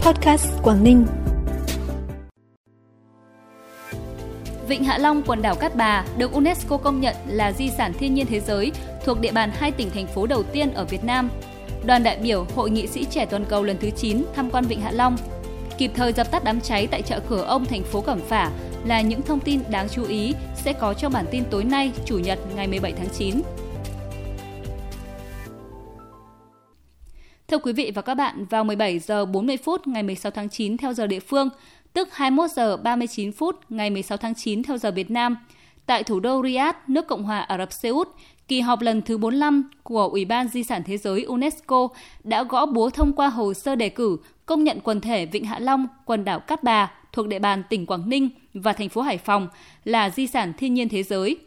Podcast Quảng Ninh. Vịnh Hạ Long, quần đảo Cát Bà được UNESCO công nhận là di sản thiên nhiên thế giới thuộc địa bàn hai tỉnh thành phố đầu tiên ở Việt Nam. Đoàn đại biểu Hội nghị sĩ trẻ toàn cầu lần thứ 9 tham quan Vịnh Hạ Long, kịp thời dập tắt đám cháy tại chợ Cửa Ông, thành phố Cẩm Phả là những thông tin đáng chú ý sẽ có trong bản tin tối nay, Chủ nhật ngày 17 tháng 9. Thưa quý vị và các bạn, vào 17 giờ 40 phút ngày 16 tháng 9 theo giờ địa phương, tức 21 giờ 39 phút ngày 16 tháng 9 theo giờ Việt Nam, tại thủ đô Riyadh, nước Cộng hòa Ả Rập Xê Út, kỳ họp lần thứ 45 của Ủy ban Di sản Thế giới UNESCO đã gõ búa thông qua hồ sơ đề cử công nhận quần thể Vịnh Hạ Long, quần đảo Cát Bà thuộc địa bàn tỉnh Quảng Ninh và thành phố Hải Phòng là di sản thiên nhiên thế giới.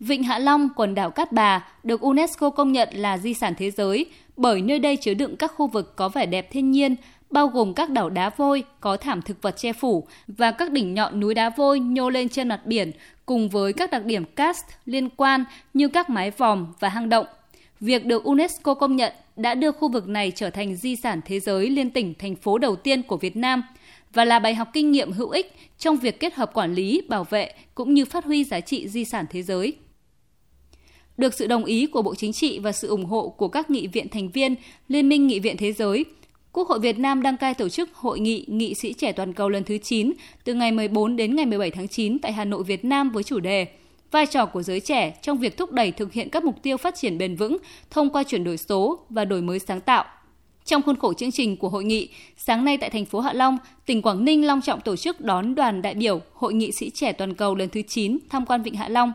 Vịnh Hạ Long, quần đảo Cát Bà được UNESCO công nhận là di sản thế giới bởi nơi đây chứa đựng các khu vực có vẻ đẹp thiên nhiên, bao gồm các đảo đá vôi có thảm thực vật che phủ và các đỉnh nhọn núi đá vôi nhô lên trên mặt biển cùng với các đặc điểm cast liên quan như các mái vòm và hang động. Việc được UNESCO công nhận đã đưa khu vực này trở thành di sản thế giới liên tỉnh thành phố đầu tiên của Việt Nam và là bài học kinh nghiệm hữu ích trong việc kết hợp quản lý, bảo vệ cũng như phát huy giá trị di sản thế giới. Được sự đồng ý của Bộ Chính trị và sự ủng hộ của các nghị viện thành viên Liên minh Nghị viện Thế giới, Quốc hội Việt Nam đăng cai tổ chức Hội nghị Nghị sĩ trẻ toàn cầu lần thứ 9 từ ngày 14 đến ngày 17 tháng 9 tại Hà Nội, Việt Nam với chủ đề Vai trò của giới trẻ trong việc thúc đẩy thực hiện các mục tiêu phát triển bền vững thông qua chuyển đổi số và đổi mới sáng tạo. Trong khuôn khổ chương trình của hội nghị, sáng nay tại thành phố Hạ Long, tỉnh Quảng Ninh long trọng tổ chức đón đoàn đại biểu Hội nghị sĩ trẻ toàn cầu lần thứ 9 tham quan Vịnh Hạ Long.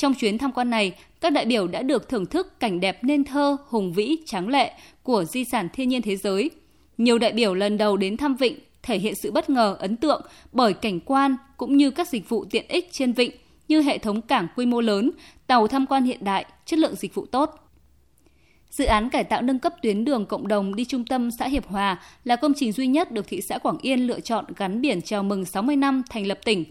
Trong chuyến tham quan này, các đại biểu đã được thưởng thức cảnh đẹp nên thơ, hùng vĩ, tráng lệ của di sản thiên nhiên thế giới. Nhiều đại biểu lần đầu đến thăm vịnh thể hiện sự bất ngờ ấn tượng bởi cảnh quan cũng như các dịch vụ tiện ích trên vịnh như hệ thống cảng quy mô lớn, tàu tham quan hiện đại, chất lượng dịch vụ tốt. Dự án cải tạo nâng cấp tuyến đường cộng đồng đi trung tâm xã Hiệp Hòa là công trình duy nhất được thị xã Quảng Yên lựa chọn gắn biển chào mừng 60 năm thành lập tỉnh.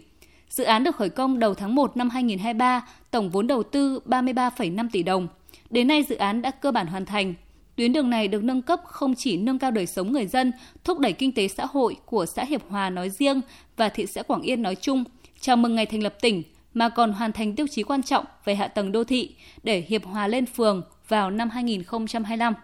Dự án được khởi công đầu tháng 1 năm 2023, tổng vốn đầu tư 33,5 tỷ đồng. Đến nay dự án đã cơ bản hoàn thành. Tuyến đường này được nâng cấp không chỉ nâng cao đời sống người dân, thúc đẩy kinh tế xã hội của xã Hiệp Hòa nói riêng và thị xã Quảng Yên nói chung, chào mừng ngày thành lập tỉnh, mà còn hoàn thành tiêu chí quan trọng về hạ tầng đô thị để Hiệp Hòa lên phường vào năm 2025.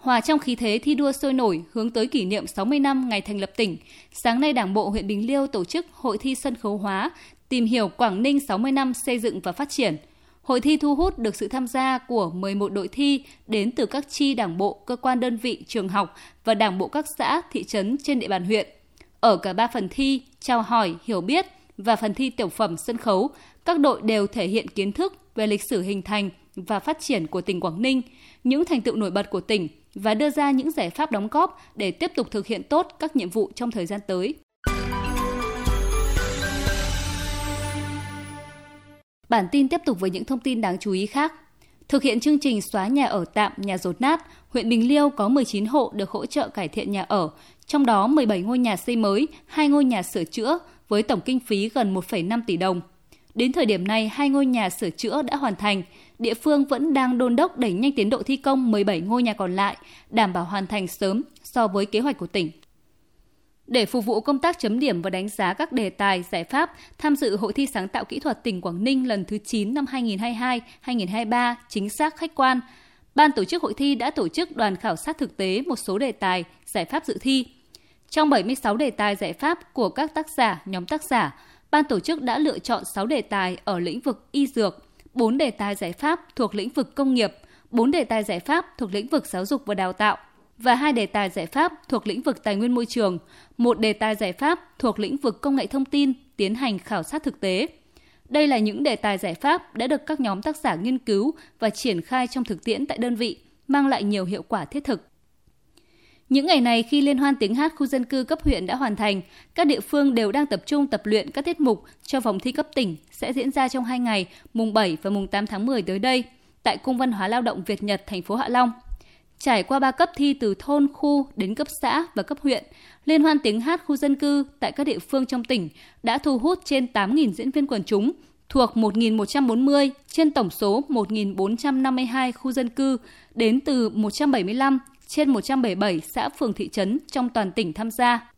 Hòa trong khí thế thi đua sôi nổi hướng tới kỷ niệm 60 năm ngày thành lập tỉnh, sáng nay Đảng bộ huyện Bình Liêu tổ chức hội thi sân khấu hóa tìm hiểu Quảng Ninh 60 năm xây dựng và phát triển. Hội thi thu hút được sự tham gia của 11 đội thi đến từ các chi đảng bộ, cơ quan đơn vị, trường học và đảng bộ các xã, thị trấn trên địa bàn huyện. Ở cả ba phần thi, trao hỏi, hiểu biết và phần thi tiểu phẩm sân khấu, các đội đều thể hiện kiến thức về lịch sử hình thành và phát triển của tỉnh Quảng Ninh, những thành tựu nổi bật của tỉnh và đưa ra những giải pháp đóng góp để tiếp tục thực hiện tốt các nhiệm vụ trong thời gian tới. Bản tin tiếp tục với những thông tin đáng chú ý khác. Thực hiện chương trình xóa nhà ở tạm, nhà rột nát, huyện Bình Liêu có 19 hộ được hỗ trợ cải thiện nhà ở, trong đó 17 ngôi nhà xây mới, 2 ngôi nhà sửa chữa với tổng kinh phí gần 1,5 tỷ đồng. Đến thời điểm này, hai ngôi nhà sửa chữa đã hoàn thành. Địa phương vẫn đang đôn đốc đẩy nhanh tiến độ thi công 17 ngôi nhà còn lại, đảm bảo hoàn thành sớm so với kế hoạch của tỉnh. Để phục vụ công tác chấm điểm và đánh giá các đề tài, giải pháp tham dự Hội thi sáng tạo kỹ thuật tỉnh Quảng Ninh lần thứ 9 năm 2022-2023 chính xác khách quan, Ban tổ chức hội thi đã tổ chức đoàn khảo sát thực tế một số đề tài, giải pháp dự thi. Trong 76 đề tài giải pháp của các tác giả, nhóm tác giả, ban tổ chức đã lựa chọn 6 đề tài ở lĩnh vực y dược, 4 đề tài giải pháp thuộc lĩnh vực công nghiệp, 4 đề tài giải pháp thuộc lĩnh vực giáo dục và đào tạo và hai đề tài giải pháp thuộc lĩnh vực tài nguyên môi trường, một đề tài giải pháp thuộc lĩnh vực công nghệ thông tin tiến hành khảo sát thực tế. Đây là những đề tài giải pháp đã được các nhóm tác giả nghiên cứu và triển khai trong thực tiễn tại đơn vị, mang lại nhiều hiệu quả thiết thực. Những ngày này khi liên hoan tiếng hát khu dân cư cấp huyện đã hoàn thành, các địa phương đều đang tập trung tập luyện các tiết mục cho vòng thi cấp tỉnh sẽ diễn ra trong hai ngày, mùng 7 và mùng 8 tháng 10 tới đây, tại Cung văn hóa lao động Việt Nhật, thành phố Hạ Long. Trải qua ba cấp thi từ thôn, khu đến cấp xã và cấp huyện, Liên hoan tiếng hát khu dân cư tại các địa phương trong tỉnh đã thu hút trên 8.000 diễn viên quần chúng thuộc 1.140 trên tổng số 1.452 khu dân cư đến từ 175 trên 177 xã phường thị trấn trong toàn tỉnh tham gia.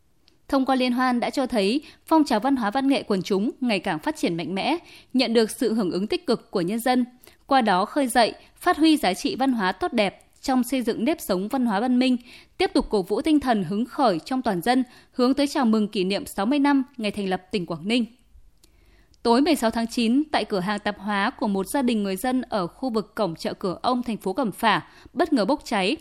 Thông qua liên hoan đã cho thấy phong trào văn hóa văn nghệ quần chúng ngày càng phát triển mạnh mẽ, nhận được sự hưởng ứng tích cực của nhân dân, qua đó khơi dậy, phát huy giá trị văn hóa tốt đẹp trong xây dựng nếp sống văn hóa văn minh, tiếp tục cổ vũ tinh thần hứng khởi trong toàn dân hướng tới chào mừng kỷ niệm 60 năm ngày thành lập tỉnh Quảng Ninh. Tối 16 tháng 9, tại cửa hàng tạp hóa của một gia đình người dân ở khu vực cổng chợ cửa ông thành phố Cẩm Phả bất ngờ bốc cháy.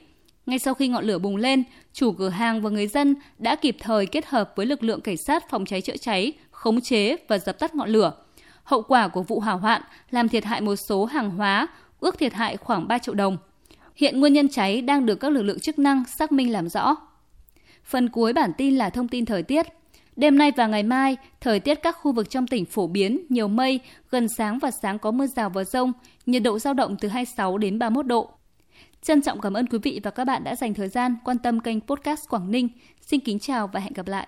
Ngay sau khi ngọn lửa bùng lên, chủ cửa hàng và người dân đã kịp thời kết hợp với lực lượng cảnh sát phòng cháy chữa cháy, khống chế và dập tắt ngọn lửa. Hậu quả của vụ hỏa hoạn làm thiệt hại một số hàng hóa, ước thiệt hại khoảng 3 triệu đồng. Hiện nguyên nhân cháy đang được các lực lượng chức năng xác minh làm rõ. Phần cuối bản tin là thông tin thời tiết. Đêm nay và ngày mai, thời tiết các khu vực trong tỉnh phổ biến, nhiều mây, gần sáng và sáng có mưa rào và rông, nhiệt độ giao động từ 26 đến 31 độ. Trân trọng cảm ơn quý vị và các bạn đã dành thời gian quan tâm kênh podcast Quảng Ninh. Xin kính chào và hẹn gặp lại.